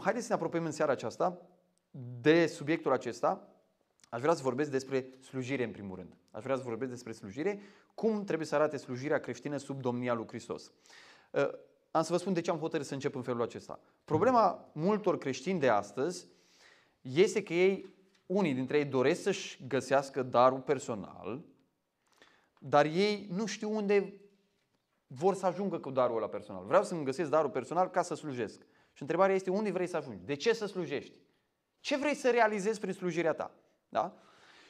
Haideți să ne apropiem în seara aceasta de subiectul acesta. Aș vrea să vorbesc despre slujire în primul rând. Aș vrea să vorbesc despre slujire, cum trebuie să arate slujirea creștină sub domnia lui Hristos. Uh, am să vă spun de ce am hotărât să încep în felul acesta. Problema multor creștini de astăzi este că ei, unii dintre ei doresc să-și găsească darul personal, dar ei nu știu unde vor să ajungă cu darul ăla personal. Vreau să-mi găsesc darul personal ca să slujesc. Și întrebarea este unde vrei să ajungi? De ce să slujești? Ce vrei să realizezi prin slujirea ta? Da?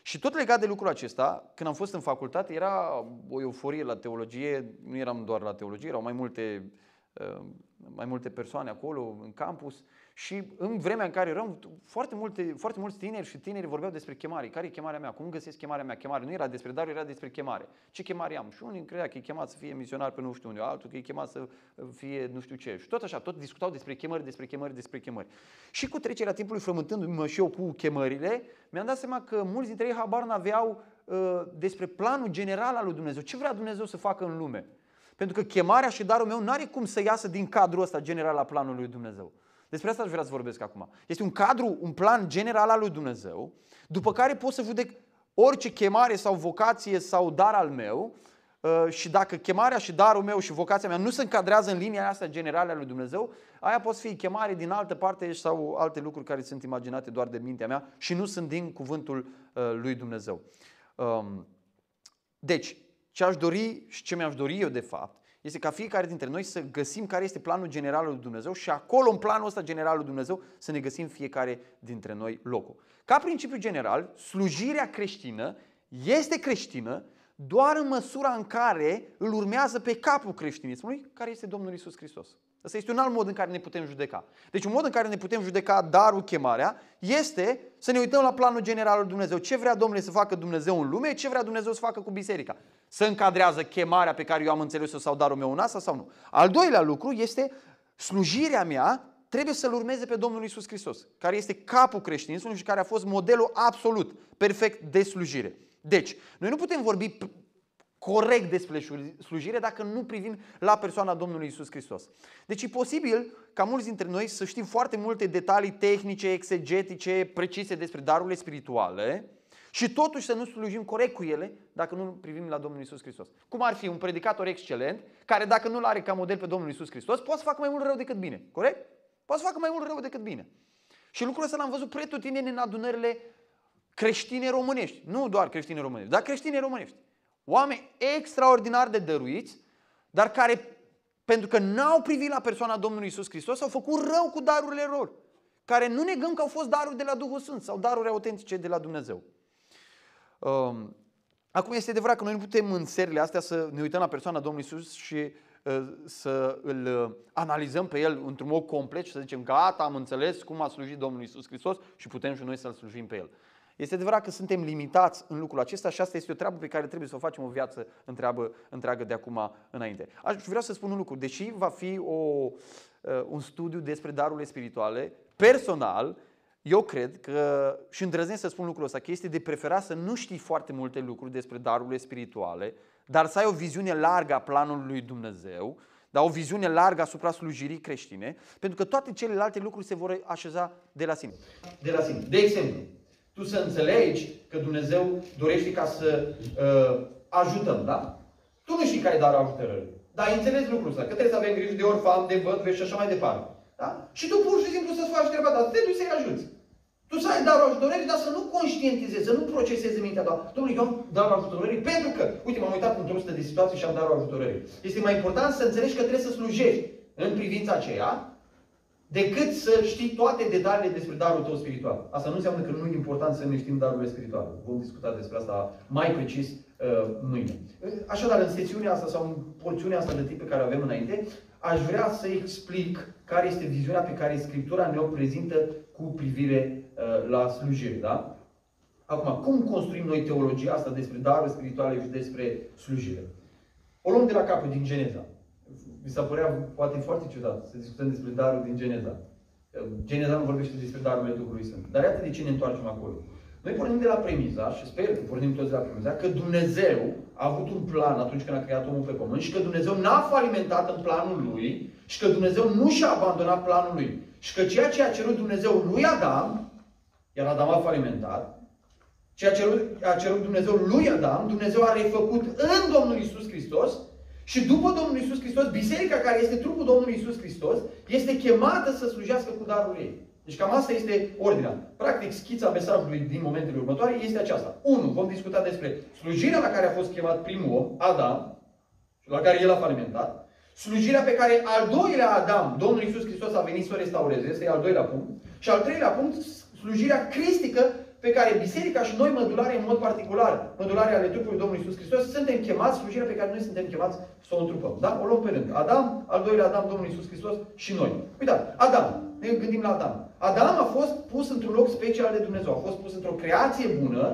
Și tot legat de lucrul acesta, când am fost în facultate, era o euforie la teologie, nu eram doar la teologie, erau mai multe, uh, mai multe persoane acolo în campus și în vremea în care eram foarte, multe, foarte mulți tineri și tineri vorbeau despre chemare. Care e chemarea mea? Cum găsesc chemarea mea? Chemare nu era despre dar, era despre chemare. Ce chemare am? Și unii credea că e chemat să fie misionar pe nu știu unde, altul că e chemat să fie nu știu ce. Și tot așa, tot discutau despre chemări, despre chemări, despre chemări. Și cu trecerea timpului, frământându-mă și eu cu chemările, mi-am dat seama că mulți dintre ei habar n-aveau uh, despre planul general al lui Dumnezeu. Ce vrea Dumnezeu să facă în lume? Pentru că chemarea și darul meu nu are cum să iasă din cadrul ăsta general al planului lui Dumnezeu. Despre asta aș vrea să vorbesc acum. Este un cadru, un plan general al lui Dumnezeu, după care pot să judec orice chemare sau vocație sau dar al meu uh, și dacă chemarea și darul meu și vocația mea nu se încadrează în linia asta generală a lui Dumnezeu, aia poate fi chemare din altă parte sau alte lucruri care sunt imaginate doar de mintea mea și nu sunt din cuvântul uh, lui Dumnezeu. Um, deci, ce aș dori și ce mi-aș dori eu de fapt este ca fiecare dintre noi să găsim care este planul general al lui Dumnezeu și acolo, în planul ăsta general al lui Dumnezeu, să ne găsim fiecare dintre noi locul. Ca principiu general, slujirea creștină este creștină doar în măsura în care îl urmează pe capul creștinismului, care este Domnul Isus Hristos. Asta este un alt mod în care ne putem judeca. Deci un mod în care ne putem judeca darul, chemarea, este să ne uităm la planul general al Dumnezeu. Ce vrea Domnul să facă Dumnezeu în lume, ce vrea Dumnezeu să facă cu biserica. Să încadrează chemarea pe care eu am înțeles-o sau darul meu în asta sau nu. Al doilea lucru este slujirea mea trebuie să-L urmeze pe Domnul Isus Hristos, care este capul creștinismului și care a fost modelul absolut, perfect de slujire. Deci, noi nu putem vorbi corect despre slujire dacă nu privim la persoana Domnului Isus Hristos. Deci e posibil ca mulți dintre noi să știm foarte multe detalii tehnice, exegetice, precise despre darurile spirituale și totuși să nu slujim corect cu ele dacă nu privim la Domnul Isus Hristos. Cum ar fi un predicator excelent care dacă nu-l are ca model pe Domnul Isus Hristos poate să facă mai mult rău decât bine. Corect? Poate să facă mai mult rău decât bine. Și lucrul ăsta l-am văzut pretutindeni în adunările creștine românești. Nu doar creștine românești, dar creștine românești. Oameni extraordinar de dăruiți, dar care, pentru că n-au privit la persoana Domnului Isus Hristos, au făcut rău cu darurile lor. Care nu negăm că au fost daruri de la Duhul Sfânt sau daruri autentice de la Dumnezeu. Um, acum este adevărat că noi nu putem în serile astea să ne uităm la persoana Domnului Isus și uh, să îl uh, analizăm pe el într-un mod complet și să zicem gata, am înțeles cum a slujit Domnul Isus Hristos și putem și noi să-L slujim pe El. Este adevărat că suntem limitați în lucrul acesta și asta este o treabă pe care trebuie să o facem o viață întreabă, întreagă de acum înainte. Aș vrea să spun un lucru. Deși va fi o, uh, un studiu despre darurile spirituale, personal, eu cred că, și îndrăznesc să spun lucrul ăsta, că este de preferat să nu știi foarte multe lucruri despre darurile spirituale, dar să ai o viziune largă a planului lui Dumnezeu, dar o viziune largă asupra slujirii creștine, pentru că toate celelalte lucruri se vor așeza de la sine. De la sine. De exemplu, tu să înțelegi că Dumnezeu dorește ca să uh, ajutăm, da? Tu nu știi care e darul ajutorării. Dar ai înțeles lucrul ăsta, că trebuie să avem grijă de orfan, de vădveș și așa mai departe. Da? Și tu pur și simplu să-ți faci treaba ta, să te duci să-i ajuți. Tu să ai darul ajutorării, dar să nu conștientizezi, să nu procesezi în mintea ta. Domnule, eu am darul ajutorării pentru că, uite, m-am uitat într-o de situații și am darul ajutorării. Este mai important să înțelegi că trebuie să slujești în privința aceea decât să știi toate detaliile despre darul tău spiritual. Asta nu înseamnă că nu e important să ne știm darurile spirituale. Vom discuta despre asta mai precis uh, mâine. Așadar, în sesiunea asta sau în porțiunea asta de tip pe care o avem înainte, aș vrea să explic care este viziunea pe care Scriptura ne-o prezintă cu privire uh, la slujire. Da? Acum, cum construim noi teologia asta despre daruri spirituale și despre slujire? O luăm de la capăt, din Geneza mi s-a părea poate foarte ciudat să discutăm despre darul din Geneza. Geneza nu vorbește despre darurile Duhului Sfânt. Dar iată de ce ne întoarcem acolo. Noi pornim de la premiza, și sper că pornim toți de la premiza, că Dumnezeu a avut un plan atunci când a creat omul pe pământ și că Dumnezeu n-a falimentat în planul lui și că Dumnezeu nu și-a abandonat planul lui. și că ceea ce a cerut Dumnezeu lui Adam, iar Adam a falimentat, ceea ce a cerut, a cerut Dumnezeu lui Adam, Dumnezeu a refăcut în Domnul Isus Hristos și după Domnul Isus Hristos, biserica care este trupul Domnului Isus Hristos, este chemată să slujească cu darul ei. Deci cam asta este ordinea. Practic, schița mesajului din momentele următoare este aceasta. 1. Vom discuta despre slujirea la care a fost chemat primul om, Adam, și la care el a falimentat. Slujirea pe care al doilea Adam, Domnul Isus Hristos, a venit să o restaureze, este al doilea punct. Și al treilea punct, slujirea cristică pe care biserica și noi, mădulare în mod particular, mădulare ale trupului Domnului Isus Hristos, suntem chemați, slujirea pe care noi suntem chemați să o întrupăm. Da? O luăm pe rând. Adam, al doilea Adam, Domnul Isus Hristos și noi. Uitați, Adam, ne gândim la Adam. Adam a fost pus într-un loc special de Dumnezeu, a fost pus într-o creație bună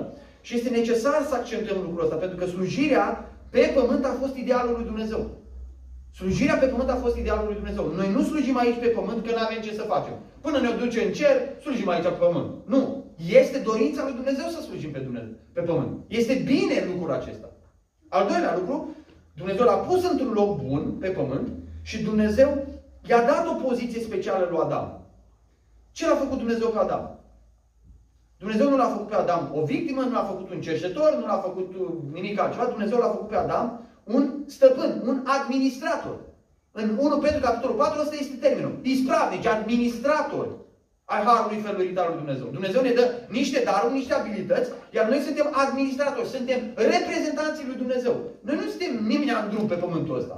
și este necesar să accentuăm lucrul ăsta, pentru că slujirea pe pământ a fost idealul lui Dumnezeu. Slujirea pe pământ a fost idealul lui Dumnezeu. Noi nu slujim aici pe pământ că nu avem ce să facem. Până ne duce în cer, slujim aici pe pământ. Nu. Este dorința lui Dumnezeu să slujim pe Dumnezeu, pe pământ. Este bine lucrul acesta. Al doilea lucru, Dumnezeu l-a pus într-un loc bun pe pământ și Dumnezeu i-a dat o poziție specială lui Adam. Ce l-a făcut Dumnezeu pe Adam? Dumnezeu nu l-a făcut pe Adam o victimă, nu l-a făcut un cerșetor, nu l-a făcut nimic altceva. Dumnezeu l-a făcut pe Adam un stăpân, un administrator. În 1 Petru capitolul 4, ăsta este termenul. Ispravnici, administrator ai Harului Felurit al lui Dumnezeu. Dumnezeu ne dă niște daruri, niște abilități, iar noi suntem administratori, suntem reprezentanții lui Dumnezeu. Noi nu suntem nimeni în drum pe pământul ăsta.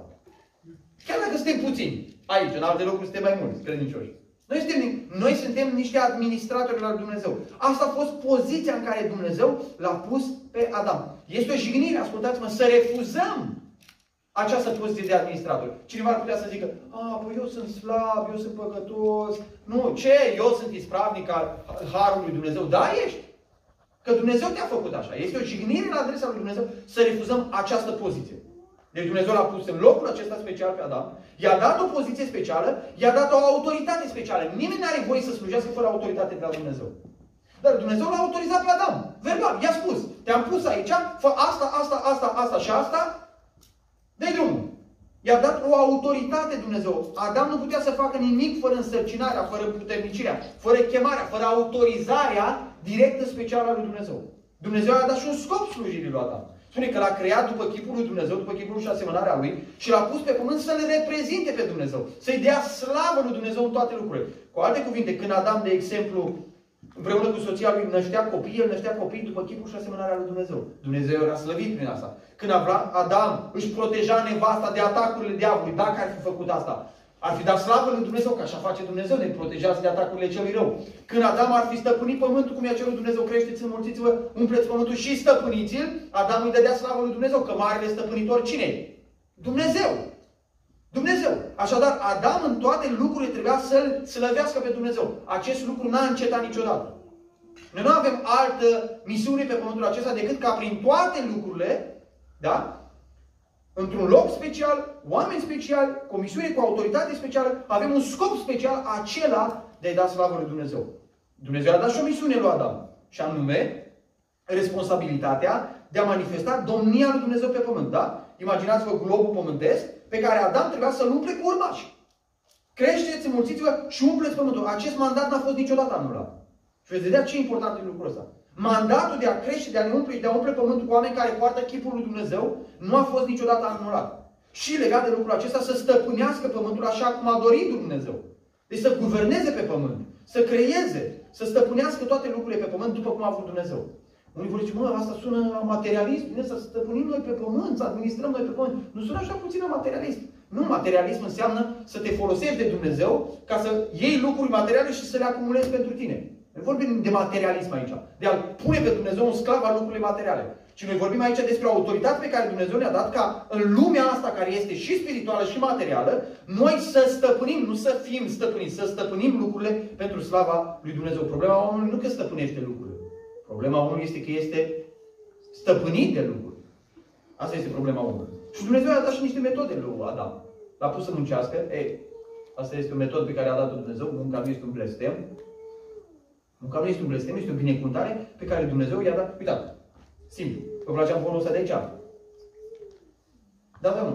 Chiar dacă suntem puțini aici, în alte locuri suntem mai mulți credincioși. Noi suntem, noi suntem niște administratori la Dumnezeu. Asta a fost poziția în care Dumnezeu l-a pus pe Adam. Este o jignire, ascultați-mă, să refuzăm această poziție de administrator. Cineva ar putea să zică, a, păi eu sunt slab, eu sunt păcătos. Nu, ce? Eu sunt ispravnic al Harului Dumnezeu. Da, ești. Că Dumnezeu te-a făcut așa. Este o jignire la adresa lui Dumnezeu să refuzăm această poziție. Deci Dumnezeu l-a pus în locul acesta special pe Adam, i-a dat o poziție specială, i-a dat o autoritate specială. Nimeni nu are voie să slujească fără autoritate de la Dumnezeu. Dar Dumnezeu l-a autorizat pe Adam. Verbal, i-a spus, te-am pus aici, fă asta, asta, asta, asta și asta, de drum. I-a dat o autoritate Dumnezeu. Adam nu putea să facă nimic fără însărcinarea, fără puternicirea, fără chemarea, fără autorizarea directă specială a lui Dumnezeu. Dumnezeu a dat și un scop slujirii lui Adam. Spune că l-a creat după chipul lui Dumnezeu, după chipul și asemănarea lui și l-a pus pe pământ să le reprezinte pe Dumnezeu. Să-i dea slavă lui Dumnezeu în toate lucrurile. Cu alte cuvinte, când Adam, de exemplu, împreună cu soția lui năștea copii, el năștea copii după chipul și asemănarea lui Dumnezeu. Dumnezeu era slăvit prin asta. Când Adam își proteja nevasta de atacurile diavolului, dacă ar fi făcut asta, ar fi dat slavă lui Dumnezeu, că așa face Dumnezeu, ne protejează de atacurile celui rău. Când Adam ar fi stăpânit pământul, cum i-a cerut Dumnezeu, creșteți, înmulțiți-vă, umpleți pământul și stăpâniți-l, Adam îi dădea slavă lui Dumnezeu, că marele stăpânitor cine Dumnezeu. Dumnezeu. Așadar, Adam în toate lucrurile trebuia să-L slăvească pe Dumnezeu. Acest lucru n-a încetat niciodată. Noi nu avem altă misiune pe pământul acesta decât ca prin toate lucrurile, da? într-un loc special, oameni speciali, comisiune cu autoritate specială, avem un scop special, acela de a da slavă lui Dumnezeu. Dumnezeu a dat și o misiune lui Adam, și anume responsabilitatea de a manifesta domnia lui Dumnezeu pe pământ. Da? Imaginați-vă globul pământesc pe care Adam trebuia să-l umple cu urmași. Creșteți, înmulțiți-vă și umpleți pământul. Acest mandat n-a fost niciodată anulat. Și veți vedea ce e important în lucrul ăsta. Mandatul de a crește, de a ne umple și de a umple pământul cu oameni care poartă chipul lui Dumnezeu nu a fost niciodată anulat. Și legat de lucrul acesta, să stăpânească pământul așa cum a dorit Dumnezeu. Deci să guverneze pe pământ, să creeze, să stăpânească toate lucrurile pe pământ după cum a vrut Dumnezeu. Unii vor zice, mă, asta sună materialist, bine să stăpânim noi pe pământ, să administrăm noi pe pământ. Nu sună așa puțin materialist. Nu, materialism înseamnă să te folosești de Dumnezeu ca să iei lucruri materiale și să le acumulezi pentru tine. Nu vorbim de materialism aici, de a pune pe Dumnezeu un sclav al lucrurilor materiale. Ci noi vorbim aici despre o autoritate pe care Dumnezeu ne-a dat ca în lumea asta care este și spirituală și materială, noi să stăpânim, nu să fim stăpâniți, să stăpânim lucrurile pentru slava lui Dumnezeu. Problema omului nu că stăpânește lucrurile. Problema omului este că este stăpânit de lucruri. Asta este problema omului. Și Dumnezeu a dat și niște metode lui Adam. L-a pus să muncească. Ei, asta este o metodă pe care a dat-o Dumnezeu. Munca nu este un blestem. Munca nu este un blestem, este o binecuvântare pe care Dumnezeu i-a dat. Uitați, simplu. Vă place amponul ăsta de aici? Da, da, nu.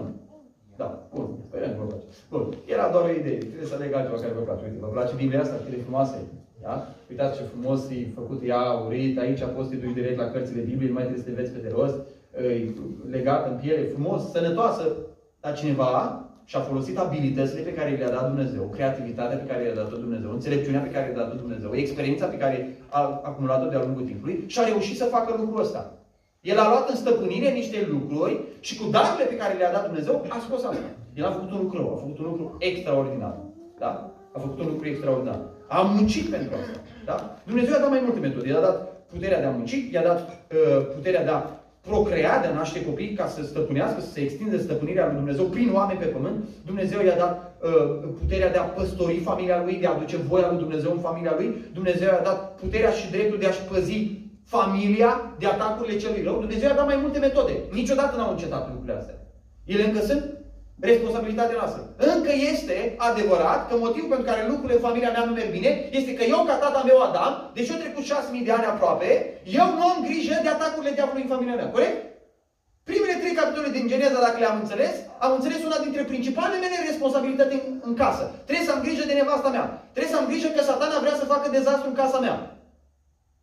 Da, bun. Sperăm că vă place. Bun, era doar o idee. Trebuie să aleg altceva care vă place. Uite, vă place Biblia asta? Cât de frumoasă e. Da? Uitați ce frumos e făcut ea, aurit. Aici poți să te duci direct la cărțile Bibliei, nu mai trebuie să te vezi pe de rost. E legat în piele, frumos, sănătoasă. Dar cineva și-a folosit abilitățile pe care le-a dat Dumnezeu, creativitatea pe care le-a dat Dumnezeu, înțelepciunea pe care le-a dat Dumnezeu, experiența pe care a acumulat-o de-a lungul timpului și a reușit să facă lucrul ăsta. El a luat în stăpânire niște lucruri și cu darurile pe care le-a dat Dumnezeu a scos asta. El a făcut un lucru a făcut un lucru extraordinar. Da? A făcut un lucru extraordinar. A muncit pentru asta. Da? Dumnezeu i-a dat mai multe metode. I-a dat puterea de a munci, i-a dat uh, puterea de a procrea, de a naște copii ca să stăpânească, să se extindă stăpânirea lui Dumnezeu prin oameni pe pământ. Dumnezeu i-a dat uh, puterea de a păstori familia lui, de a aduce voia lui Dumnezeu în familia lui. Dumnezeu i-a dat puterea și dreptul de a-și păzi familia de atacurile celui rău. Dumnezeu i-a dat mai multe metode. Niciodată n-au încetat lucrurile astea. Ele încă sunt responsabilitatea noastră. Încă este adevărat că motivul pentru care lucrurile în familia mea nu merg bine este că eu, ca tata meu Adam, deși eu trecut 6.000 de ani aproape, eu nu am grijă de atacurile diavolului în familia mea. Corect? Primele trei capitole din Geneza, dacă le-am înțeles, am înțeles una dintre principalele mele responsabilități în, în casă. Trebuie să am grijă de nevasta mea. Trebuie să am grijă că satana vrea să facă dezastru în casa mea.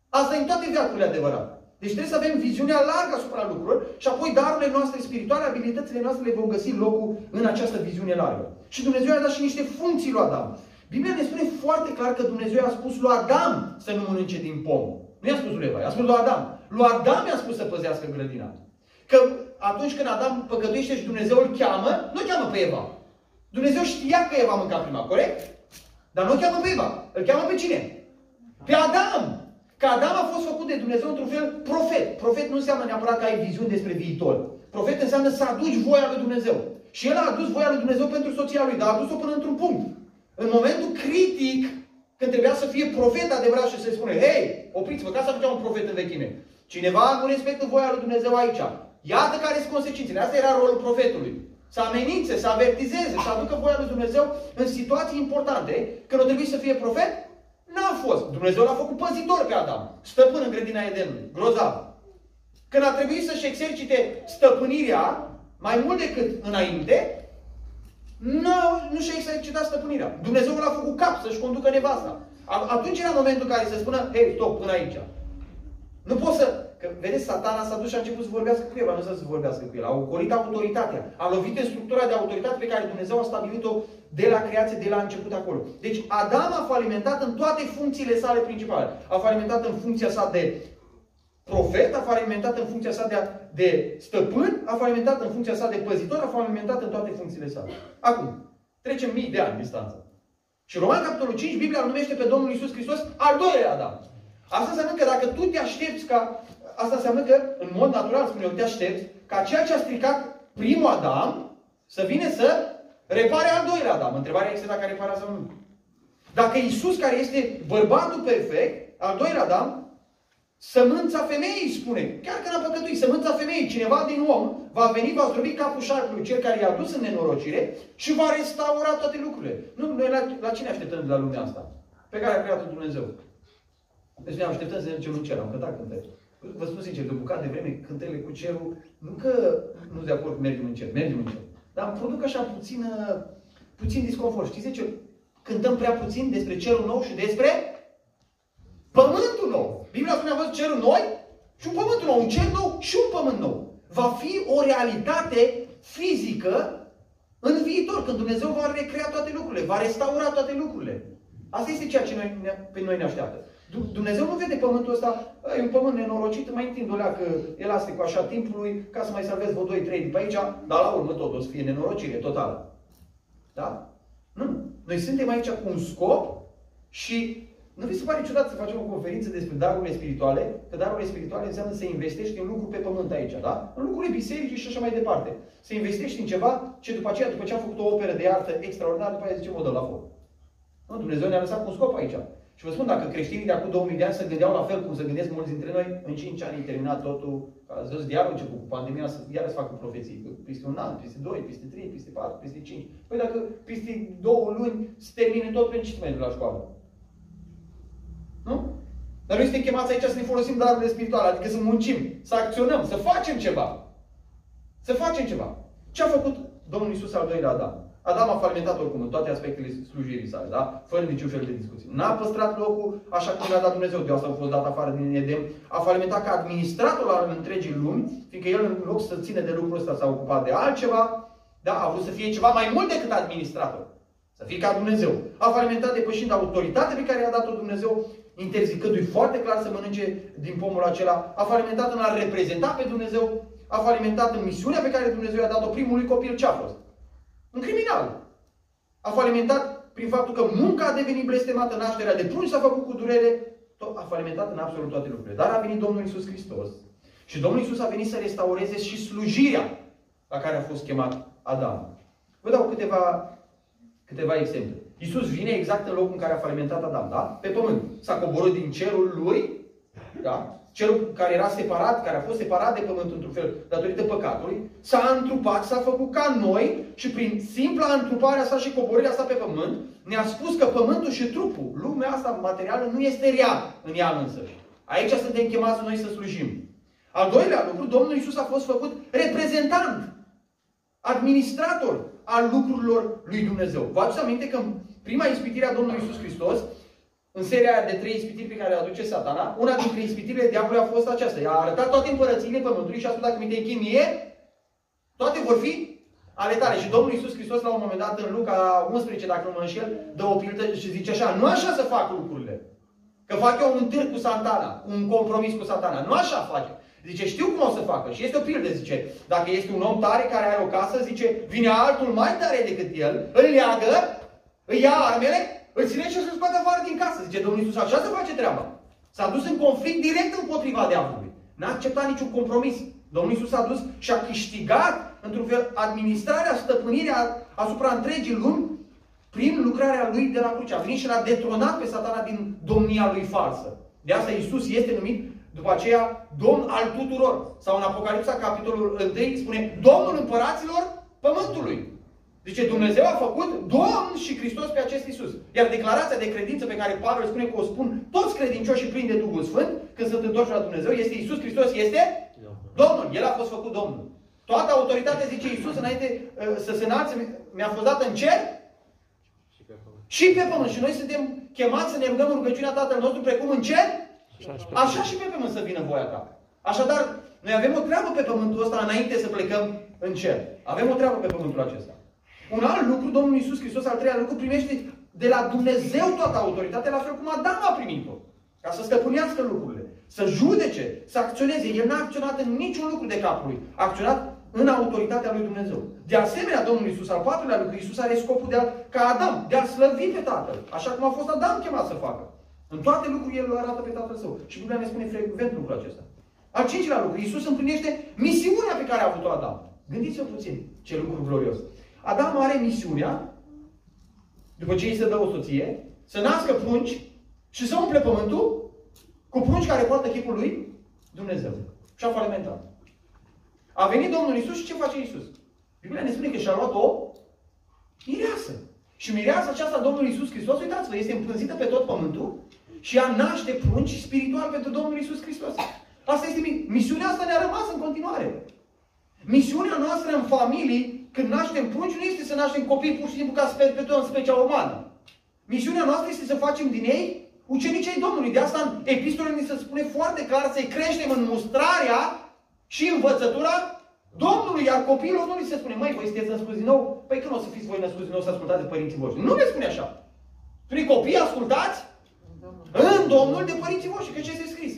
Asta e în toate viacurile adevărat. Deci trebuie să avem viziunea largă asupra lucrurilor și apoi darurile noastre spirituale, abilitățile noastre le vom găsi locul în această viziune largă. Și Dumnezeu a dat și niște funcții lui Adam. Biblia ne spune foarte clar că Dumnezeu a spus lui Adam să nu mănânce din pom. Nu i-a spus lui Eva, i-a spus lui Adam. Lui Adam i-a spus să păzească grădina. Că atunci când Adam păcătuiește și Dumnezeu îl cheamă, nu cheamă pe Eva. Dumnezeu știa că Eva mânca prima, corect? Dar nu cheamă pe Eva. Îl cheamă pe cine? Pe Adam. Că Adam a fost făcut de Dumnezeu într-un fel profet. Profet nu înseamnă neapărat că ai viziuni despre viitor. Profet înseamnă să aduci voia lui Dumnezeu. Și el a adus voia lui Dumnezeu pentru soția lui, dar a adus-o până într-un punct. În momentul critic, când trebuia să fie profet adevărat și să-i spune, hei, opriți-vă, ca să făcea un profet în vechime. Cineva nu respectă voia lui Dumnezeu aici. Iată care sunt consecințele. Asta era rolul profetului. Să amenințe, să avertizeze, să aducă voia lui Dumnezeu în situații importante. Când o trebuie să fie profet, N-a fost. Dumnezeu l-a făcut păzitor pe Adam. Stăpân în grădina Edenului. Grozav. Când a trebuit să-și exercite stăpânirea mai mult decât înainte, nu, nu și-a exercitat stăpânirea. Dumnezeu l-a făcut cap să-și conducă nevasta. Atunci era momentul în care să spună, hei, stop, până aici. Nu poți să... Că, vedeți, satana s-a dus și a început să vorbească cu el, nu să vorbească cu el. A ocolit autoritatea. A lovit în structura de autoritate pe care Dumnezeu a stabilit-o de la creație, de la început acolo. Deci Adam a falimentat în toate funcțiile sale principale. A falimentat în funcția sa de profet, a falimentat în funcția sa de, de stăpân, a falimentat în funcția sa de păzitor, a falimentat în toate funcțiile sale. Acum, trecem mii de ani distanță. Și Roman capitolul 5, Biblia îl numește pe Domnul Isus Hristos al doilea Adam. Asta înseamnă că dacă tu te aștepți ca... Asta înseamnă că, în mod natural, spune eu, te aștepți ca ceea ce a stricat primul Adam să vină să Repare al doilea Adam. Întrebarea este dacă reparează sau nu. Dacă Isus, care este bărbatul perfect, al doilea Adam, sămânța femeii spune, chiar că n-a păcătuit, sămânța femeii, cineva din om va veni, va zdrobi capul șarpului, cel care i-a dus în nenorocire și va restaura toate lucrurile. Nu, noi la, la cine așteptăm de la lumea asta? Pe care a creat-o Dumnezeu. Deci ne așteptăm să mergem în cer, am cântat cântări. Vă spun sincer, de o bucată de vreme, cântările cu cerul, nu că nu de acord mergem în cer, mergem în cer. Dar îmi produc așa puțin, puțin disconfort. Știți ce? Cântăm prea puțin despre cerul nou și despre pământul nou. Biblia spune, am văzut cerul noi și un pământ nou, un cer nou și un pământ nou. Va fi o realitate fizică în viitor, când Dumnezeu va recrea toate lucrurile, va restaura toate lucrurile. Asta este ceea ce noi, pe noi ne așteaptă. Dumnezeu nu vede pământul ăsta, e un pământ nenorocit, mai întind o leacă elastic cu așa timpului, ca să mai salvezi vreo 2-3 de pe aici, dar la urmă tot o să fie nenorocire totală. Da? Nu. Noi suntem aici cu un scop și nu vi se pare ciudat să facem o conferință despre darurile spirituale? Că darurile spirituale înseamnă să investești în lucruri pe pământ aici, da? În lucruri biserici și așa mai departe. Să investești în ceva ce după aceea, după ce a făcut o operă de artă extraordinară, după aceea zice, mă dă la foc. Nu, Dumnezeu ne-a lăsat cu un scop aici. Și vă spun, dacă creștinii de acum 2000 de ani se gândeau la fel cum se gândesc mulți dintre noi, în 5 ani e terminat totul. Ați văzut, diavolul început cu pandemia să iară să facă profeții. Peste un an, peste 2, peste 3, peste 4, peste 5. Păi dacă peste două luni se termine tot, pentru ce mai la școală? Nu? Dar noi suntem chemați aici să ne folosim darurile spirituale, adică să muncim, să acționăm, să facem ceva. Să facem ceva. Ce a făcut Domnul Isus al doilea Adam? Adam a falimentat oricum în toate aspectele slujirii sale, da? Fără niciun fel de discuție. N-a păstrat locul așa cum l-a dat Dumnezeu, de asta a fost dat afară din Edem. A falimentat ca administrator al întregii lumi, fiindcă el în loc să ține de lucrul ăsta s-a ocupat de altceva, da? A vrut să fie ceva mai mult decât administrator. Să fie ca Dumnezeu. A falimentat depășind autoritatea pe care i-a dat-o Dumnezeu, interzicându-i foarte clar să mănânce din pomul acela. A falimentat în a reprezenta pe Dumnezeu. A falimentat în misiunea pe care Dumnezeu i-a dat-o primului copil. Ce a fost? Un criminal. A falimentat prin faptul că munca a devenit blestemată, nașterea de prunci s-a făcut cu durere, a falimentat în absolut toate lucrurile. Dar a venit Domnul Isus Hristos și Domnul Isus a venit să restaureze și slujirea la care a fost chemat Adam. Vă dau câteva, câteva exemple. Isus vine exact în locul în care a falimentat Adam, da? Pe pământ. S-a coborât din cerul lui, da? Cel care era separat, care a fost separat de pământ într-un fel, datorită păcatului, s-a întrupat, s-a făcut ca noi și prin simpla întruparea sa și coborârea sa pe pământ, ne-a spus că pământul și trupul, lumea asta materială, nu este rea în ea însăși. Aici suntem chemați noi să slujim. Al doilea lucru, Domnul Isus a fost făcut reprezentant, administrator al lucrurilor lui Dumnezeu. Vă aduceți aminte că în prima ispitire a Domnului Isus Hristos, în seria de trei ispitiri pe care le aduce satana, una dintre ispitirile diavolului a fost aceasta. I-a arătat toate împărățiile pământului și a spus, dacă mi te închin mie, toate vor fi ale tale. Și Domnul Iisus Hristos, la un moment dat, în Luca 11, dacă nu mă înșel, dă o pildă și zice așa, nu așa să fac lucrurile. Că fac eu un târg cu satana, un compromis cu satana. Nu așa face. Zice, știu cum o să facă. Și este o pildă, zice, dacă este un om tare care are o casă, zice, vine altul mai tare decât el, îl leagă, îi ia armele îl ține și să-l scoate afară din casă. Zice Domnul Iisus, așa se face treaba. S-a dus în conflict direct împotriva diavolului. N-a acceptat niciun compromis. Domnul Iisus a dus și a câștigat, într-un fel, administrarea, stăpânirea asupra întregii lumi prin lucrarea lui de la cruce. A venit și l-a detronat pe satana din domnia lui falsă. De asta Iisus este numit după aceea Domn al tuturor. Sau în Apocalipsa, capitolul 1, spune Domnul împăraților pământului. Zice, Dumnezeu a făcut Domn și Hristos pe acest Isus. Iar declarația de credință pe care Pavel spune că o spun toți credincioșii plini de Duhul Sfânt, când sunt întorși la Dumnezeu, este Isus Hristos, este Domnul. El a fost făcut Domnul. Toată autoritatea, zice Isus, înainte uh, să se înalțe, mi-a fost dată în cer și pe pământ. Și pe pământ. Și noi suntem chemați să ne rugăm în rugăciunea Tatăl nostru precum în cer, așa și pe pământ să vină voia ta. Așadar, noi avem o treabă pe pământul ăsta înainte să plecăm în cer. Avem o treabă pe pământul acesta. Un alt lucru, Domnul Iisus Hristos, al treilea lucru, primește de la Dumnezeu toată autoritatea, la fel cum Adam a primit-o. Ca să stăpânească lucrurile, să judece, să acționeze. El n-a acționat în niciun lucru de capul lui. A acționat în autoritatea lui Dumnezeu. De asemenea, Domnul Iisus, al patrulea lucru, Iisus are scopul de a, ca Adam, de a slăvi pe Tatăl, așa cum a fost Adam chemat să facă. În toate lucrurile El îl arată pe Tatăl Său. Și Biblia ne spune frecvent lucrul acesta. Al cincilea lucru, Iisus împlinește misiunea pe care a avut-o Adam. Gândiți-vă puțin ce lucru glorios. Adam are misiunea, după ce îi se dă o soție, să nască prunci și să umple pământul cu prunci care poartă chipul lui Dumnezeu. Și a falimentat. A venit Domnul Isus și ce face Isus? Biblia ne spune că și-a luat o mireasă. Și mireasa aceasta, Domnul Isus Hristos, uitați-vă, este împânzită pe tot pământul și ea naște prunci spiritual pentru Domnul Isus Hristos. Asta este misiunea asta ne-a rămas în continuare. Misiunea noastră în familii când naștem prunci, nu este să naștem copii pur și simplu ca să perpetuăm specia umană. Misiunea noastră este să facem din ei ucenicii Domnului. De asta în epistole ni se spune foarte clar să-i creștem în mustrarea și învățătura Domnului, iar copiilor nu li se spune, măi, voi sunteți născuți din nou? Păi când o să fiți voi născuți din nou să ascultați de părinții voștri? Nu le spune așa. Spune copii, ascultați în Domnul de părinții voștri, că ce este scris.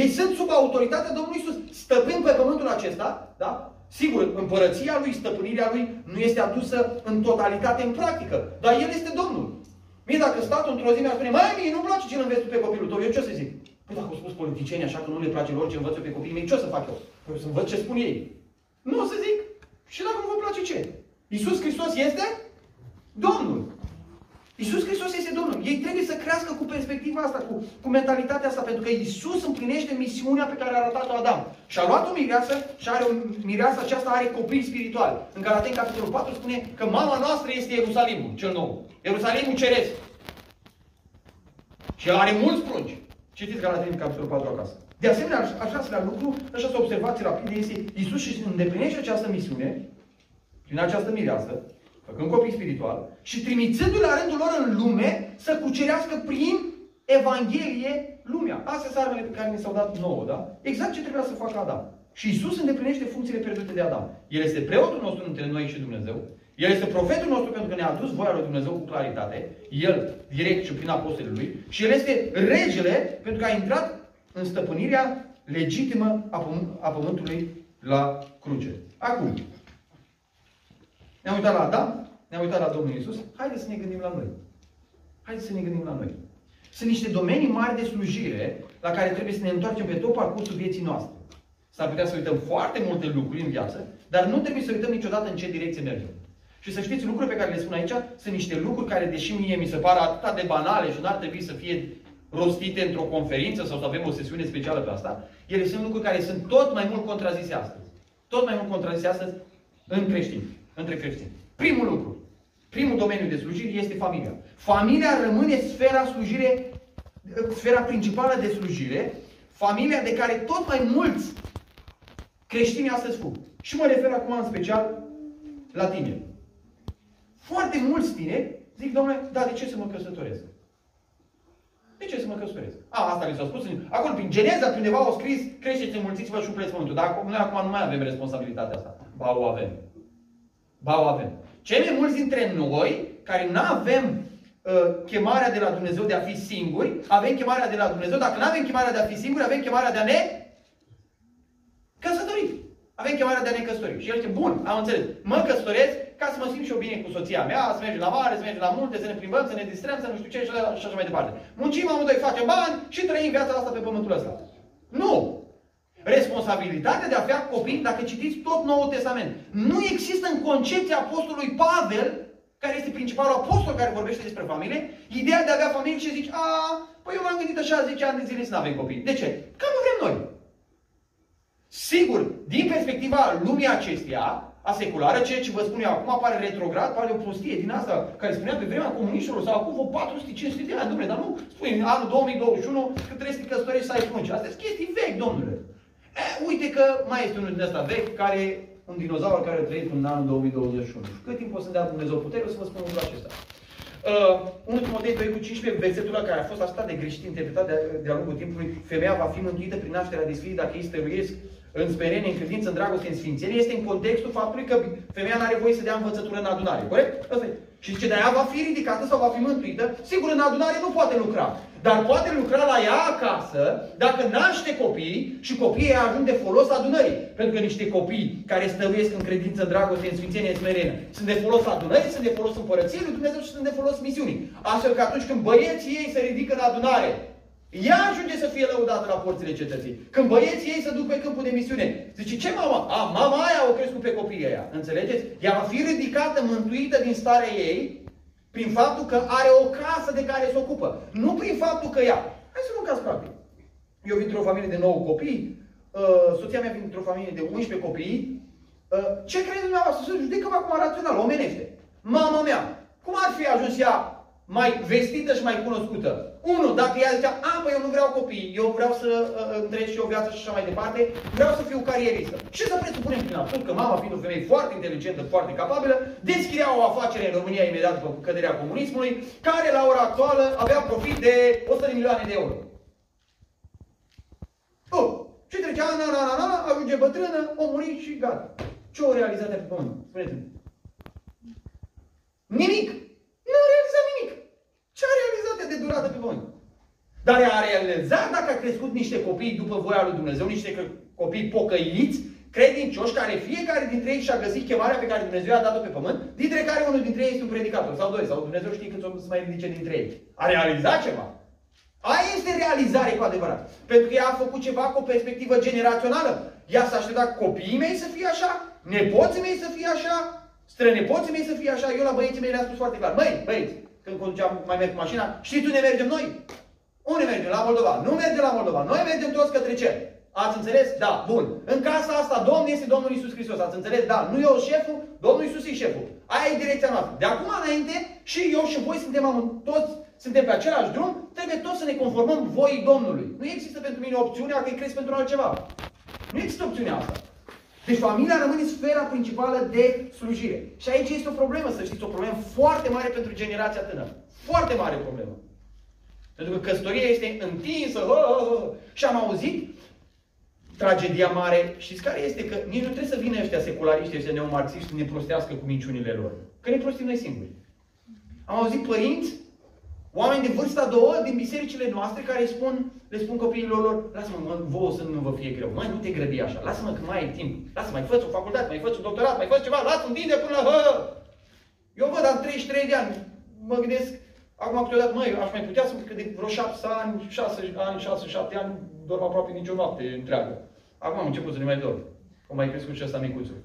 Ei sunt sub autoritatea Domnului Isus, stăpând pe pământul acesta, da? Sigur, împărăția lui, stăpânirea lui nu este adusă în totalitate în practică, dar el este Domnul. Mie dacă statul într-o zi mi-ar spune, mai mie nu-mi place ce înveți pe copilul tău, eu ce o să zic? Păi dacă au spus politicienii așa că nu le place lor ce învăț pe copiii mei, ce o să fac eu? Păi să învăț ce spun ei. Nu o să zic. Și dacă nu vă place ce? Iisus Hristos este Domnul. Iisus Hristos este Domnul. Ei trebuie să crească cu perspectiva asta, cu, cu mentalitatea asta, pentru că Iisus împlinește misiunea pe care a arătat-o Adam. Și a luat o mireasă și are o mireasă aceasta are copii spirituali. În Galaten, capitolul 4, spune că mama noastră este Ierusalimul, cel nou. Ierusalimul ceresc. Și el are mulți prunci. Citiți Galaten, capitolul 4 acasă. De asemenea, așa să lucru, așa să observați rapid, este Iisus și îndeplinește această misiune, prin această mireasă, făcând copii spiritual și trimițându-le la rândul lor în lume să cucerească prin Evanghelie lumea. Astea sunt armele pe care ni s-au dat nouă, da? Exact ce trebuia să facă Adam. Și Isus îndeplinește funcțiile pierdute de Adam. El este preotul nostru între noi și Dumnezeu. El este profetul nostru pentru că ne-a adus voia lui Dumnezeu cu claritate. El, direct și prin apostolii lui. Și El este regele pentru că a intrat în stăpânirea legitimă a, pământ, a pământului la cruce. Acum, ne-am uitat la Adam, ne-am uitat la Domnul Isus. Haideți să ne gândim la noi. Haideți să ne gândim la noi. Sunt niște domenii mari de slujire la care trebuie să ne întoarcem pe tot parcursul vieții noastre. S-ar putea să uităm foarte multe lucruri în viață, dar nu trebuie să uităm niciodată în ce direcție mergem. Și să știți, lucrurile pe care le spun aici sunt niște lucruri care, deși mie mi se par atât de banale și nu ar trebui să fie rostite într-o conferință sau să avem o sesiune specială pe asta, ele sunt lucruri care sunt tot mai mult contrazise astăzi. Tot mai mult contrazise astăzi în creștini, între creștini. Primul lucru, primul domeniu de slujire este familia. Familia rămâne sfera slujire, sfera principală de slujire, familia de care tot mai mulți creștini astăzi fug. Și mă refer acum în special la tine. Foarte mulți tineri zic, domnule, da, de ce să mă căsătoresc? De ce să mă căsătoresc? A, asta li s-a spus. Acolo, prin Geneza, pe undeva au scris, creșteți, înmulțiți-vă și umpleți pământul. Dar noi acum nu mai avem responsabilitatea asta. Ba, o avem. Ba, o avem. Cei mai mulți dintre noi, care nu avem uh, chemarea de la Dumnezeu de a fi singuri, avem chemarea de la Dumnezeu. Dacă nu avem chemarea de a fi singuri, avem chemarea de a ne căsători. Avem chemarea de a ne căsători. Și el zice, bun, am înțeles. Mă căsătoresc ca să mă simt și eu bine cu soția mea, să mergem la mare, să mergem la munte, să ne plimbăm, să ne distrăm, să nu știu ce și așa mai departe. Muncim amândoi, facem bani și trăim viața asta pe pământul ăsta. Nu! Responsabilitatea de a avea copii, dacă citiți tot Noul Testament, nu există în concepția Apostolului Pavel, care este principalul apostol care vorbește despre familie, ideea de a avea familie și zici, a, păi eu m-am gândit așa 10 ani de zile să nu avem copii. De ce? Că nu vrem noi. Sigur, din perspectiva lumii acesteia, a seculară, ceea ce vă spun eu acum pare retrograd, pare o prostie din asta care spunea pe vremea comuniștilor sau acum vreo 400-500 de ani, domnule, dar nu spui în anul 2021 că trebuie să te căsătorești să ai prunci. Astea sunt chestii vechi, domnule. E, uite că mai este unul din ăsta vechi care, un dinozaur care a trăit în anul 2021. Cât timp o să dea Dumnezeu putere, o să vă spun lucrul acesta. Uh, unul Timotei 2 cu 15, versetul ăla care a fost așa de greșit interpretat de, de-a lungul timpului, femeia va fi mântuită prin nașterea de sfânt dacă ei stăruiesc în sperenie, în credință, în dragoste, în sfințenie, este în contextul faptului că femeia nu are voie să dea învățătură în adunare. Corect? Asta e. Și zice, dar ea va fi ridicată sau va fi mântuită. Sigur, în adunare nu poate lucra. Dar poate lucra la ea acasă dacă naște copii și copiii ei ajung de folos adunării. Pentru că niște copii care stăruiesc în credință, în dragoste, în sfințenie, în smerenie, sunt de folos adunării, sunt de folos împărăției lui Dumnezeu și sunt de folos misiunii. Astfel că atunci când băieții ei se ridică în adunare ea ajunge să fie lăudată la porțile cetății. Când băieții ei se duc pe câmpul de misiune. Zice, ce mama? A, mama aia o crescut pe copiii aia. Înțelegeți? Ea va fi ridicată, mântuită din starea ei, prin faptul că are o casă de care se ocupă. Nu prin faptul că ea. Hai să luăm caz practic. Eu vin într-o familie de 9 copii, uh, soția mea vine într-o familie de 11 copii. Uh, ce credeți dumneavoastră? Să judecăm acum rațional, omenește. Mama mea, cum ar fi ajuns ea mai vestită și mai cunoscută. Unu, dacă ea zicea, a, păi eu nu vreau copii, eu vreau să uh, trăiesc și o viață și așa mai departe, vreau să fiu carieristă. Și să presupunem prin absurd că mama fiind o femeie foarte inteligentă, foarte capabilă, deschidea o afacere în România imediat după căderea comunismului, care la ora actuală avea profit de 100 de milioane de euro. Oh, și trecea, na, na, na, na, ajunge bătrână, o muri și gata. Ce o realizat pe pământ? Spuneți-mi. Nimic. Nu a realizat nimic. Ce a realizat de durată pe pământ? Dar a realizat dacă a crescut niște copii după voia lui Dumnezeu, niște copii pocăiți, credincioși, care fiecare dintre ei și-a găsit chemarea pe care Dumnezeu i-a dat-o pe pământ, dintre care unul dintre ei este un predicator, sau doi, sau Dumnezeu știe cât o să mai ridice dintre ei. A realizat ceva. Aia este realizare cu adevărat. Pentru că ea a făcut ceva cu o perspectivă generațională. Ea s-a așteptat copiii mei să fie așa, nepoții mei să fie așa, strănepoții mei să fie așa, eu la băieții mei le-am spus foarte clar. Măi, băieți, când conduceam, mai merg cu mașina, știți unde mergem noi? Unde mergem? La Moldova. Nu mergem la Moldova. Noi mergem toți către cer. Ați înțeles? Da, bun. În casa asta, Domnul este Domnul Isus Hristos. Ați înțeles? Da. Nu eu șeful, Domnul Isus e șeful. Aia e direcția noastră. De acum înainte, și eu și voi suntem toți suntem pe același drum, trebuie toți să ne conformăm voii Domnului. Nu există pentru mine opțiunea că îi crezi pentru altceva. Nu există opțiunea asta. Deci familia rămâne sfera principală de slujire. Și aici este o problemă, să știți, o problemă foarte mare pentru generația tânără. Foarte mare problemă. Pentru că căsătoria este întinsă. Hă, hă, hă. Și am auzit tragedia mare. Știți care este? Că nici nu trebuie să vină ăștia seculariști, ăștia neomarxiști să ne prostească cu minciunile lor. Că ne prostim noi singuri. Am auzit părinți, oameni de vârsta două din bisericile noastre care spun, le spun copiilor lor, lasă-mă, mă, vouă să nu vă fie greu. Mai nu te grăbi așa. Lasă-mă că mai ai timp. Lasă mai fă o facultate, mai fă un doctorat, mai fă ceva. Lasă un de până la hă! Eu văd, am 33 de ani. Mă gândesc, acum câteodată, măi, aș mai putea să că de vreo 7 ani, 6 ani, 6-7 ani, dorm aproape nicio noapte întreagă. Acum am început să ne mai dorm. O mai crescut și ăsta micuțul.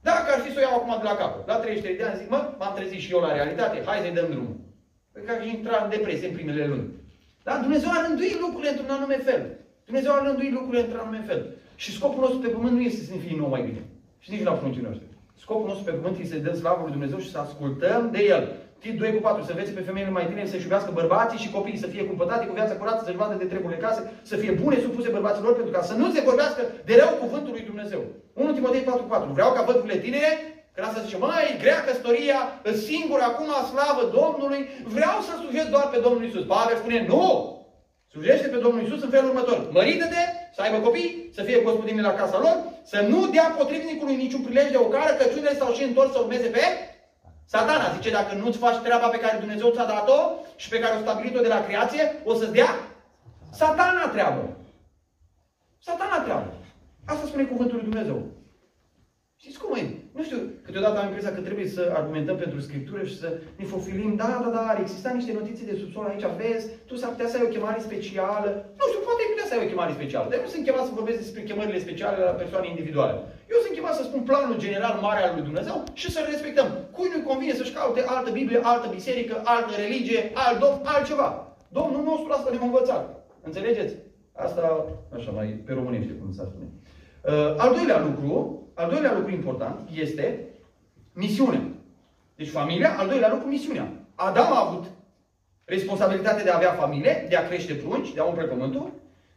Dacă ar fi să o iau acum de la capăt, la 33 de ani, zic, mă, m-am trezit și eu la realitate, hai să-i dăm drumul. Păi ca și intra în depresie în primele luni. Dar Dumnezeu a rânduit lucrurile într-un anume fel. Dumnezeu a rânduit lucrurile într-un anume fel. Și scopul nostru pe pământ nu este să ne fie nou mai bine. Și nici la pruncii noștri. Scopul nostru pe pământ este să dăm slavă lui Dumnezeu și să ascultăm de El. Tit 2 cu 4, să înveți pe femeile mai tinere să-și iubească bărbații și copiii, să fie cumpătate cu viața curată, să-și vadă de treburile case, să fie bune supuse bărbaților, pentru ca să nu se vorbească de rău cuvântul lui Dumnezeu. 1 Timotei 4 cu 4. Vreau ca vădurile tinere, că asta zice, mai grea căsătoria, singur acum slavă Domnului, vreau să slujesc doar pe Domnul Isus. Pavel spune, nu! Slujește pe Domnul Isus în felul următor. Mărită-te, să aibă copii, să fie gospodine la casa lor, să nu dea potrivnicului niciun prilej de ocară, căciunile sau și întors să urmeze pe Satana zice, dacă nu-ți faci treaba pe care Dumnezeu ți-a dat-o și pe care o stabilit-o de la creație, o să-ți dea satana treabă. Satana treabă. Asta spune cuvântul lui Dumnezeu. Știți cum e? Nu știu, câteodată am impresia că trebuie să argumentăm pentru Scriptură și să ne fofilim. Da, da, da, ar exista niște notiții de subsol aici, vezi, tu s-ar putea să ai o chemare specială. Nu știu, poate ai putea să ai o chemare specială. Dar nu sunt chemat să vorbesc despre chemările speciale la persoane individuale. Eu sunt chemat să spun planul general mare al lui Dumnezeu și să-l respectăm. Cui nu-i convine să-și caute altă Biblie, altă biserică, altă religie, alt domn, altceva. Domnul nostru asta ne-a învățat. Înțelegeți? Asta, așa, mai pe românește, cum s-ar spune. Uh, al doilea lucru, al doilea lucru important este misiunea. Deci familia, al doilea lucru, misiunea. Adam a avut responsabilitatea de a avea familie, de a crește prunci, de a umple pământul.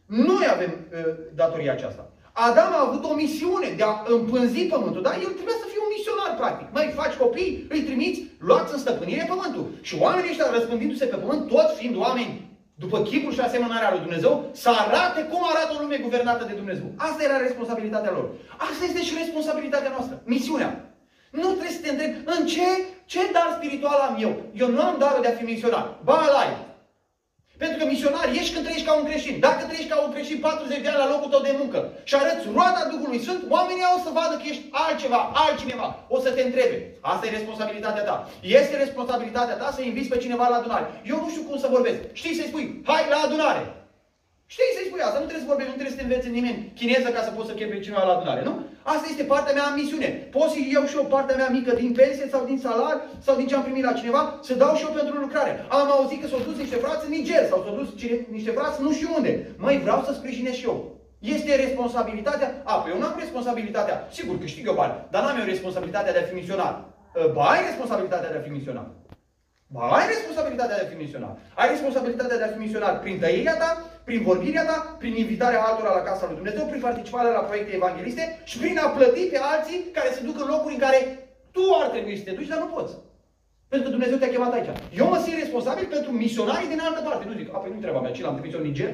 Noi avem uh, datoria aceasta. Adam a avut o misiune de a împânzi pământul, dar el trebuia să fie un misionar, practic. Mai faci copii, îi trimiți, luați în stăpânire pământul. Și oamenii ăștia răspândindu-se pe pământ, tot fiind oameni după chipul și asemănarea lui Dumnezeu, să arate cum arată o lume guvernată de Dumnezeu. Asta era responsabilitatea lor. Asta este și responsabilitatea noastră. Misiunea. Nu trebuie să te întrebi în ce, ce dar spiritual am eu. Eu nu am darul de a fi misionar. Ba, lai. Pentru că misionar ești când trăiești ca un creștin. Dacă trăiești ca un creștin 40 de ani la locul tău de muncă și arăți roada Duhului Sfânt, oamenii au să vadă că ești altceva, altcineva. O să te întrebe. Asta e responsabilitatea ta. Este responsabilitatea ta să inviți pe cineva la adunare. Eu nu știu cum să vorbesc. Știi să-i spui, hai la adunare. Știi să-i spui asta, nu trebuie să vorbești, nu trebuie să te înveți nimeni chineză ca să poți să chem pe cineva la adunare, nu? Asta este partea mea în misiune. Pot să iau și eu partea mea mică din pensie sau din salar sau din ce am primit la cineva, să dau și eu pentru lucrare. Am auzit că s-au dus niște frați în Niger sau s-au dus niște frați nu știu unde. Măi, vreau să sprijinesc și eu. Este responsabilitatea? A, păi eu nu am responsabilitatea. Sigur, câștig eu bani, dar n-am eu responsabilitatea de a fi misionar. Ba, ai responsabilitatea de a fi misionar. Ba, ai responsabilitatea de a fi misionar. Ai responsabilitatea de a fi misionar prin tăierea ta, prin vorbirea ta, prin invitarea altora la casa lui Dumnezeu, prin participarea la proiecte evangheliste și prin a plăti pe alții care se duc în locuri în care tu ar trebui să te duci, dar nu poți. Pentru că Dumnezeu te-a chemat aici. Eu mă simt responsabil pentru misionarii din altă parte. Nu zic, a, păi nu treaba mea, ce l-am trimis eu în Niger?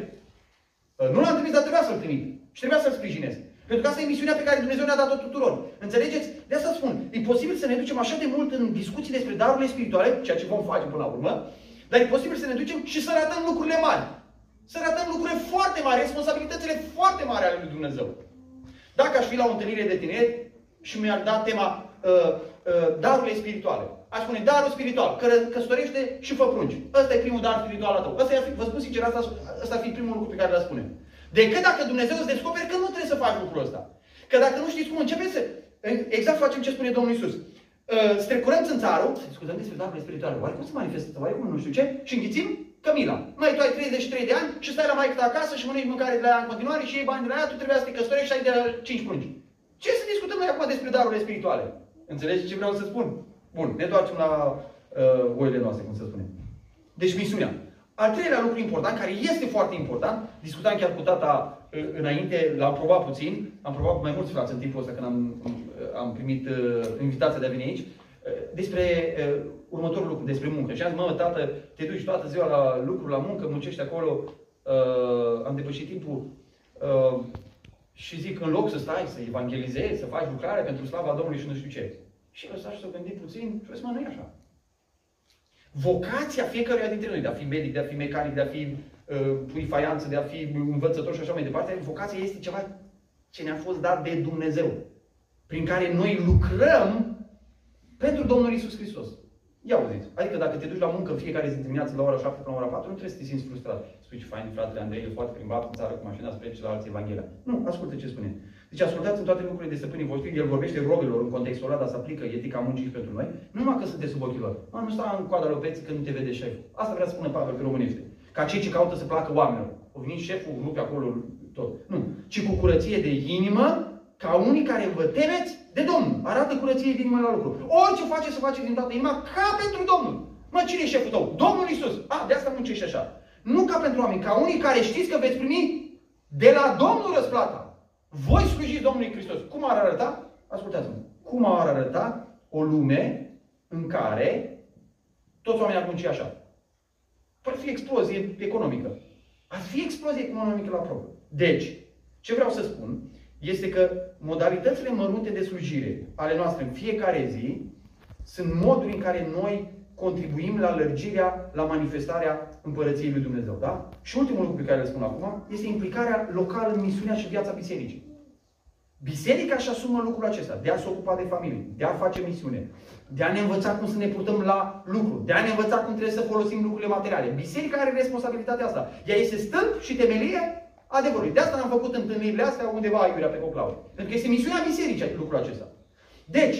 Nu l-am trimis, dar trebuia să-l trimit. Și trebuia să-l sprijinez. Pentru că asta e misiunea pe care Dumnezeu ne-a dat-o tuturor. Înțelegeți? De asta spun. E posibil să ne ducem așa de mult în discuții despre darurile spirituale, ceea ce vom face până la urmă, dar e posibil să ne ducem și să ratăm lucrurile mari. Să ratăm lucrurile foarte mari, responsabilitățile foarte mari ale lui Dumnezeu. Dacă aș fi la o întâlnire de tineri și mi-ar da tema uh, uh, darurile spirituale, aș spune darul spiritual, că căsătorește și fă prunci. Ăsta e primul dar spiritual al tău. Ăsta e, vă spun sincer, asta, ăsta ar fi primul lucru pe care l spune. Decât dacă Dumnezeu îți descoperi că nu trebuie să faci lucrul ăsta. Că dacă nu știți cum începe să... Exact facem ce spune Domnul Isus. Uh, strecurăm țânțarul, să discutăm despre darurile spirituale. Oare cum se manifestă? Oare cum nu știu ce? Și înghițim Camila. Mai tu ai 33 de ani și stai la maică ta acasă și mănânci mâncare de la ea în continuare și iei bani de la ea, tu trebuia să te căsătorești și ai de la 5 prunci. Ce să discutăm noi acum despre darurile spirituale? Înțelegi ce vreau să spun? Bun, ne întoarcem la uh, oile noastre, cum să spunem. Deci misiunea. Al treilea lucru important, care este foarte important, discutam chiar cu tata uh, înainte, l-am probat puțin, am probat cu mai mulți frați în timpul ăsta când am, am primit uh, invitația de a veni aici, uh, despre uh, următorul lucru, despre muncă. Și am zis, mă, tată, te duci toată ziua la lucru, la muncă, muncești acolo, uh, am depășit timpul, uh, și zic, în loc să stai, să evangelizezi, să faci lucrare pentru slava Domnului și nu știu ce. Și el s-a și să gândi puțin și a zis, mă, nu e așa. Vocația fiecăruia dintre noi, de a fi medic, de a fi mecanic, de a fi uh, pui faianță, de a fi învățător și așa mai departe, vocația este ceva ce ne-a fost dat de Dumnezeu, prin care noi lucrăm pentru Domnul Isus Hristos. Ia auziți. Adică dacă te duci la muncă în fiecare zi dimineață la ora 7 până la ora 4, nu trebuie să te simți frustrat. Spui ce fain, fratele Andrei, e foarte plimbat în țară cu mașina spre celălalt Evanghelia. Nu, ascultă ce spune. Deci ascultați în toate lucrurile de stăpânii voștri, el vorbește robilor în contextul ăla, dar se aplică etica muncii și pentru noi. Nu numai că sunteți sub ochii lor. A, nu sta în coada lui peții când nu te vede șeful. Asta vrea să spună Pavel pe românește. Ca cei ce caută să placă oamenilor. O venit șeful, rupe acolo tot. Nu. Ci cu curăție de inimă, ca unii care vă temeți de Domnul. Arată curăție de inimă la lucru. Orice face să face din toată inima, ca pentru Domnul. Mă, cine e șeful tău? Domnul Isus. A, de asta muncești așa. Nu ca pentru oameni, ca unii care știți că veți primi de la Domnul răsplata. Voi slujiți Domnului Hristos. Cum ar arăta? Ascultați-mă. Cum ar arăta o lume în care toți oamenii ar munci așa? Ar fi explozie economică. Ar fi explozie economică la probă. Deci, ce vreau să spun este că modalitățile mărunte de slujire ale noastre în fiecare zi sunt moduri în care noi contribuim la lărgirea, la manifestarea împărăției lui Dumnezeu. Da? Și ultimul lucru pe care îl spun acum este implicarea locală în misiunea și viața bisericii. Biserica își asumă lucrul acesta, de a se ocupa de familie, de a face misiune, de a ne învăța cum să ne purtăm la lucru, de a ne învăța cum trebuie să folosim lucrurile materiale. Biserica are responsabilitatea asta. Ea este stâlp și temelie adevărului. De asta am făcut întâlnirile astea undeva aiurea pe Coclau. Pentru că este misiunea bisericii lucrul acesta. Deci,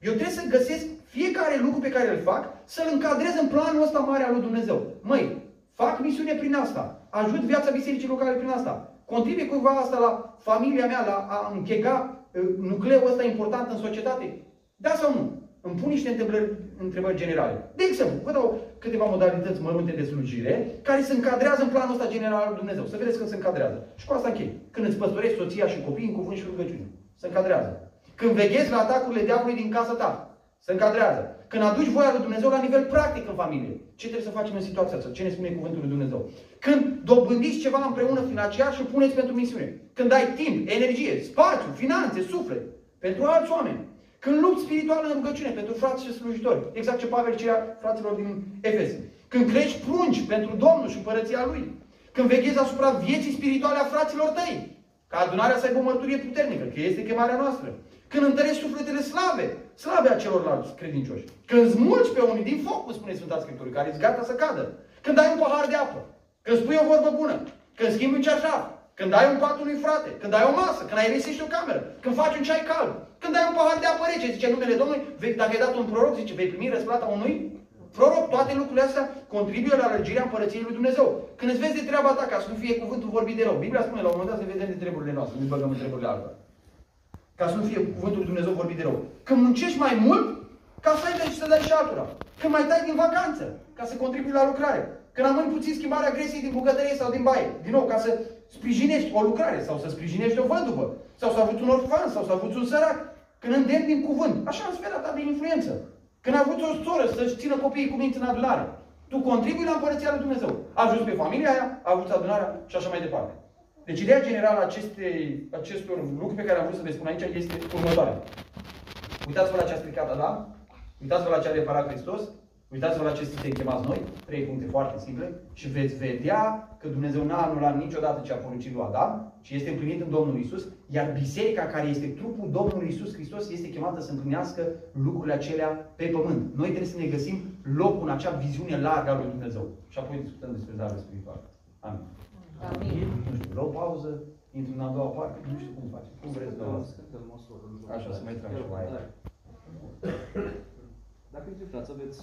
eu trebuie să găsesc fiecare lucru pe care îl fac, să-l încadrez în planul ăsta mare al lui Dumnezeu. Măi, fac misiune prin asta, ajut viața bisericii locale prin asta, contribuie cumva asta la familia mea, la a închega nucleul ăsta important în societate? Da sau nu? Îmi pun niște întrebări, întrebări generale. De exemplu, vă dau câteva modalități mărunte de slujire care se încadrează în planul ăsta general al lui Dumnezeu. Să vedeți că se încadrează. Și cu asta închei. Când îți păstorești soția și copiii în cuvânt și rugăciune. Se încadrează. Când veghezi la atacurile diavolului din casa ta. Se încadrează. Când aduci voia lui Dumnezeu la nivel practic în familie. Ce trebuie să facem în situația asta? Ce ne spune cuvântul lui Dumnezeu? Când dobândiți ceva împreună financiar și puneți pentru misiune. Când ai timp, energie, spațiu, finanțe, suflet. Pentru alți oameni. Când lupți spiritual în rugăciune pentru frați și slujitori. Exact ce Pavel cerea fraților din Efes. Când crești prunci pentru Domnul și împărăția Lui. Când veghezi asupra vieții spirituale a fraților tăi. Ca adunarea să aibă o mărturie puternică, că este chemarea noastră. Când întărești sufletele slabe, slabe a celorlalți credincioși. Când smulgi pe unii din foc, cum spune Sfânta Scriptură, care ești gata să cadă. Când ai un pahar de apă. Când spui o vorbă bună. Când schimbi un ceașaf. Când ai un pat unui frate. Când ai o masă. Când ai resiști o cameră. Când faci un ceai cald. Când ai un pahar de apă rece. Zice numele Domnului, dacă ai dat un proroc, zice, vei primi răsplata unui proroc. Toate lucrurile astea contribuie la răgirea împărăției lui Dumnezeu. Când îți vezi de treaba ta, ca să nu fie cuvântul vorbit de rău. Biblia spune la un moment dat să vedem de treburile noastre, nu băgăm în treburile altora ca să nu fie cuvântul lui Dumnezeu vorbit de rău. Când muncești mai mult, ca să ai și să dai și altora. Când mai tai din vacanță, ca să contribui la lucrare. Când amâni puțin schimbarea agresiei din bucătărie sau din baie. Din nou, ca să sprijinești o lucrare sau să sprijinești o văduvă. Sau să avuți un orfan sau să avuți un sărac. Când îndemni din cuvânt. Așa în sfera ta de influență. Când avuți o soră să-și țină copiii cu minți în adunare. Tu contribui la împărăția lui Dumnezeu. Ajuns pe familia aia, avuți adunarea și așa mai departe. Deci ideea generală a acestei, acestor lucruri pe care am vrut să le spun aici este următoarea. Uitați-vă la ce a stricat Adam, uitați-vă la ce a reparat Hristos, uitați-vă la ce suntem chemați noi, trei puncte foarte simple, și veți vedea că Dumnezeu n-a anulat niciodată ce a poruncit lui Adam, ci este împlinit în Domnul Isus, iar biserica care este trupul Domnului Isus Hristos este chemată să împlinească lucrurile acelea pe pământ. Noi trebuie să ne găsim locul în acea viziune largă a lui Dumnezeu. Și apoi discutăm despre darul spiritual. Amin. Amin. Nu știu, luăm pauză, intru în a doua parte, nu știu cum facem. Cum vreți să Așa, să mai trag și mai. Dacă vreți să aveți